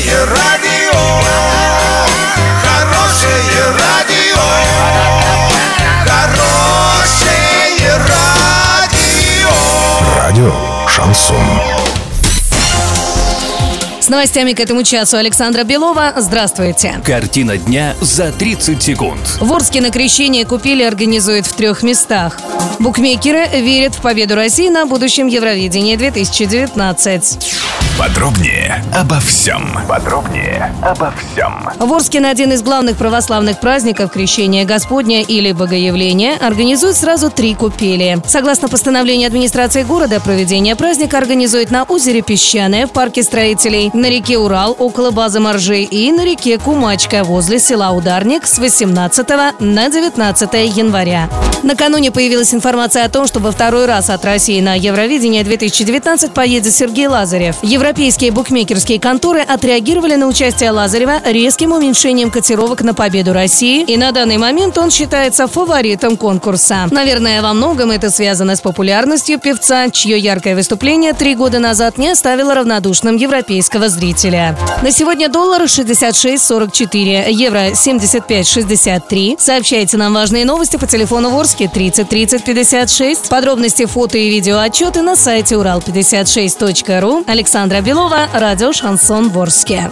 Хорошее радио, хорошее радио, хорошее радио. Радио Шансон. С новостями к этому часу Александра Белова. Здравствуйте. Картина дня за 30 секунд. В Орске на крещение купили организует в трех местах. Букмекеры верят в победу России на будущем Евровидении 2019. Подробнее обо всем. Подробнее обо всем. В Орске на один из главных православных праздников Крещения Господня или Богоявления организуют сразу три купели. Согласно постановлению администрации города, проведение праздника организует на озере Песчаное в парке строителей, на реке Урал около базы Моржей и на реке Кумачка возле села Ударник с 18 на 19 января. Накануне появилась информация о том, что во второй раз от России на Евровидение 2019 поедет Сергей Лазарев. Европейские букмекерские конторы отреагировали на участие Лазарева резким уменьшением котировок на победу России, и на данный момент он считается фаворитом конкурса. Наверное, во многом это связано с популярностью певца, чье яркое выступление три года назад не оставило равнодушным европейского зрителя. На сегодня доллар 66.44, евро 75.63. Сообщайте нам важные новости по телефону Ворске 30 30 56. Подробности фото и видео отчеты на сайте урал56.ру. Александра Белова, радио «Шансон Ворске».